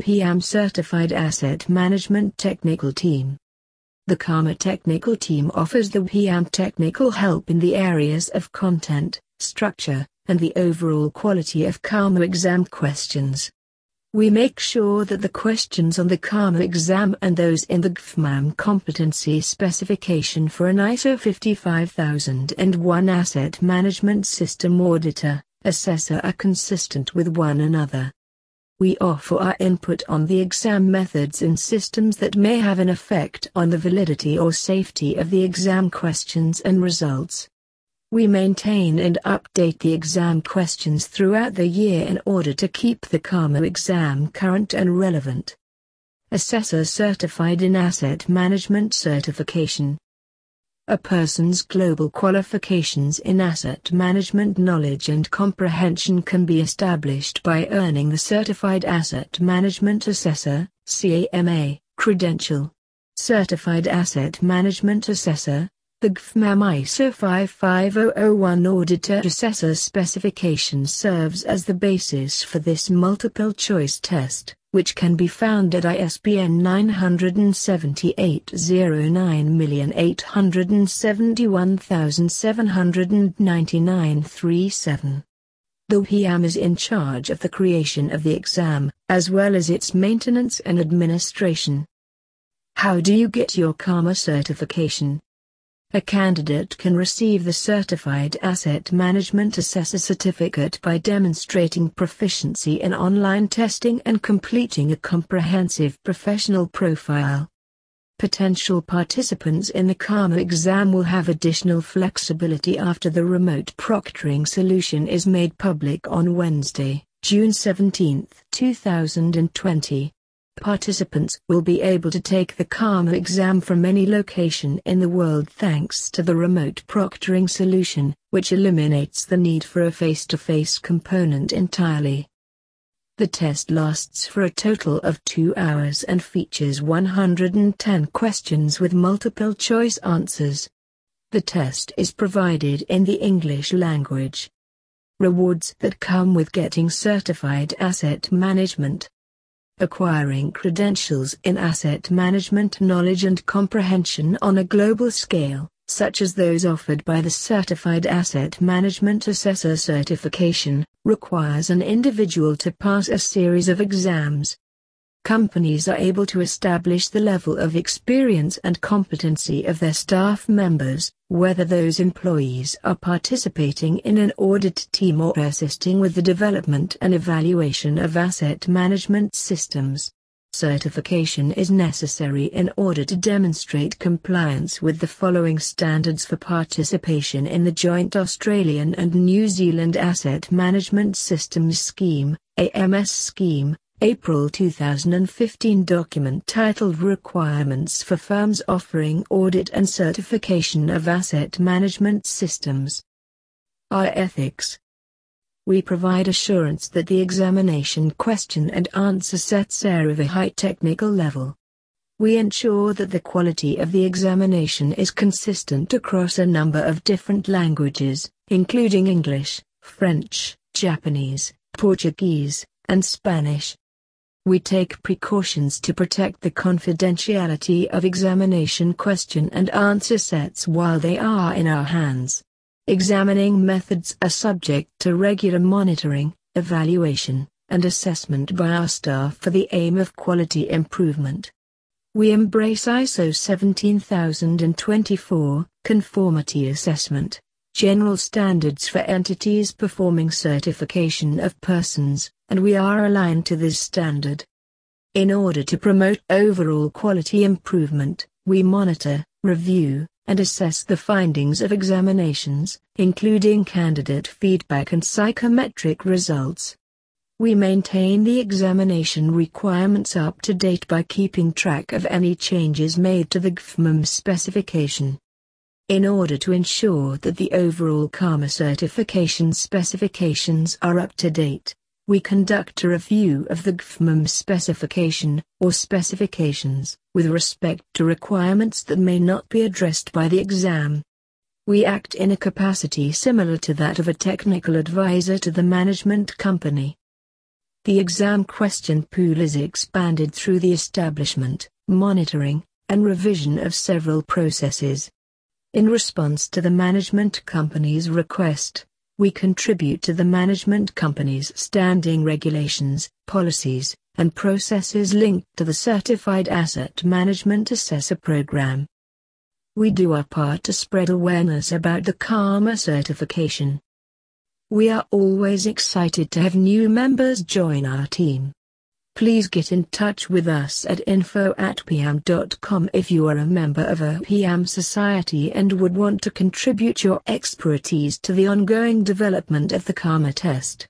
PM Certified Asset Management Technical Team. The CAMA Technical Team offers the PM technical help in the areas of content, structure, and the overall quality of CAMA exam questions. We make sure that the questions on the CAMA exam and those in the GFMAM competency specification for an ISO 55001 asset management system auditor, assessor are consistent with one another. We offer our input on the exam methods and systems that may have an effect on the validity or safety of the exam questions and results. We maintain and update the exam questions throughout the year in order to keep the CAMA exam current and relevant. Assessor certified in Asset Management Certification a person's global qualifications in asset management knowledge and comprehension can be established by earning the Certified Asset Management Assessor CAMA, credential. Certified Asset Management Assessor, the GFMAM ISO 55001 Auditor Assessor specification serves as the basis for this multiple choice test which can be found at ISBN 978-0987179937. The PM is in charge of the creation of the exam, as well as its maintenance and administration. How do you get your CAMA certification? A candidate can receive the Certified Asset Management Assessor certificate by demonstrating proficiency in online testing and completing a comprehensive professional profile. Potential participants in the CAMA exam will have additional flexibility after the remote proctoring solution is made public on Wednesday, June 17, 2020. Participants will be able to take the CAMA exam from any location in the world thanks to the remote proctoring solution, which eliminates the need for a face-to-face -face component entirely. The test lasts for a total of two hours and features 110 questions with multiple choice answers. The test is provided in the English language. Rewards that come with getting certified asset management acquiring credentials in asset management knowledge and comprehension on a global scale, such as those offered by the Certified Asset Management Assessor certification, requires an individual to pass a series of exams, companies are able to establish the level of experience and competency of their staff members, whether those employees are participating in an audit team or assisting with the development and evaluation of asset management systems. Certification is necessary in order to demonstrate compliance with the following standards for participation in the Joint Australian and New Zealand Asset Management Systems Scheme, AMS Scheme, April 2015 document titled Requirements for Firms Offering Audit and Certification of Asset Management Systems. Our ethics. We provide assurance that the examination question and answer sets are of a high technical level. We ensure that the quality of the examination is consistent across a number of different languages, including English, French, Japanese, Portuguese, and Spanish. We take precautions to protect the confidentiality of examination question and answer sets while they are in our hands. Examining methods are subject to regular monitoring, evaluation, and assessment by our staff for the aim of quality improvement. We embrace ISO 17024, conformity assessment, general standards for entities performing certification of persons, and we are aligned to this standard. In order to promote overall quality improvement, we monitor, review, and assess the findings of examinations, including candidate feedback and psychometric results. We maintain the examination requirements up to date by keeping track of any changes made to the GFMAM specification. In order to ensure that the overall CAMA certification specifications are up to date, we conduct a review of the GFMAM specification, or specifications, with respect to requirements that may not be addressed by the exam. We act in a capacity similar to that of a technical advisor to the management company. The exam question pool is expanded through the establishment, monitoring, and revision of several processes. In response to the management company's request, we contribute to the management company's standing regulations, policies, and processes linked to the Certified Asset Management Assessor Program. We do our part to spread awareness about the CAMA certification. We are always excited to have new members join our team. Please get in touch with us at info at piam.com if you are a member of a PM society and would want to contribute your expertise to the ongoing development of the CAMA test.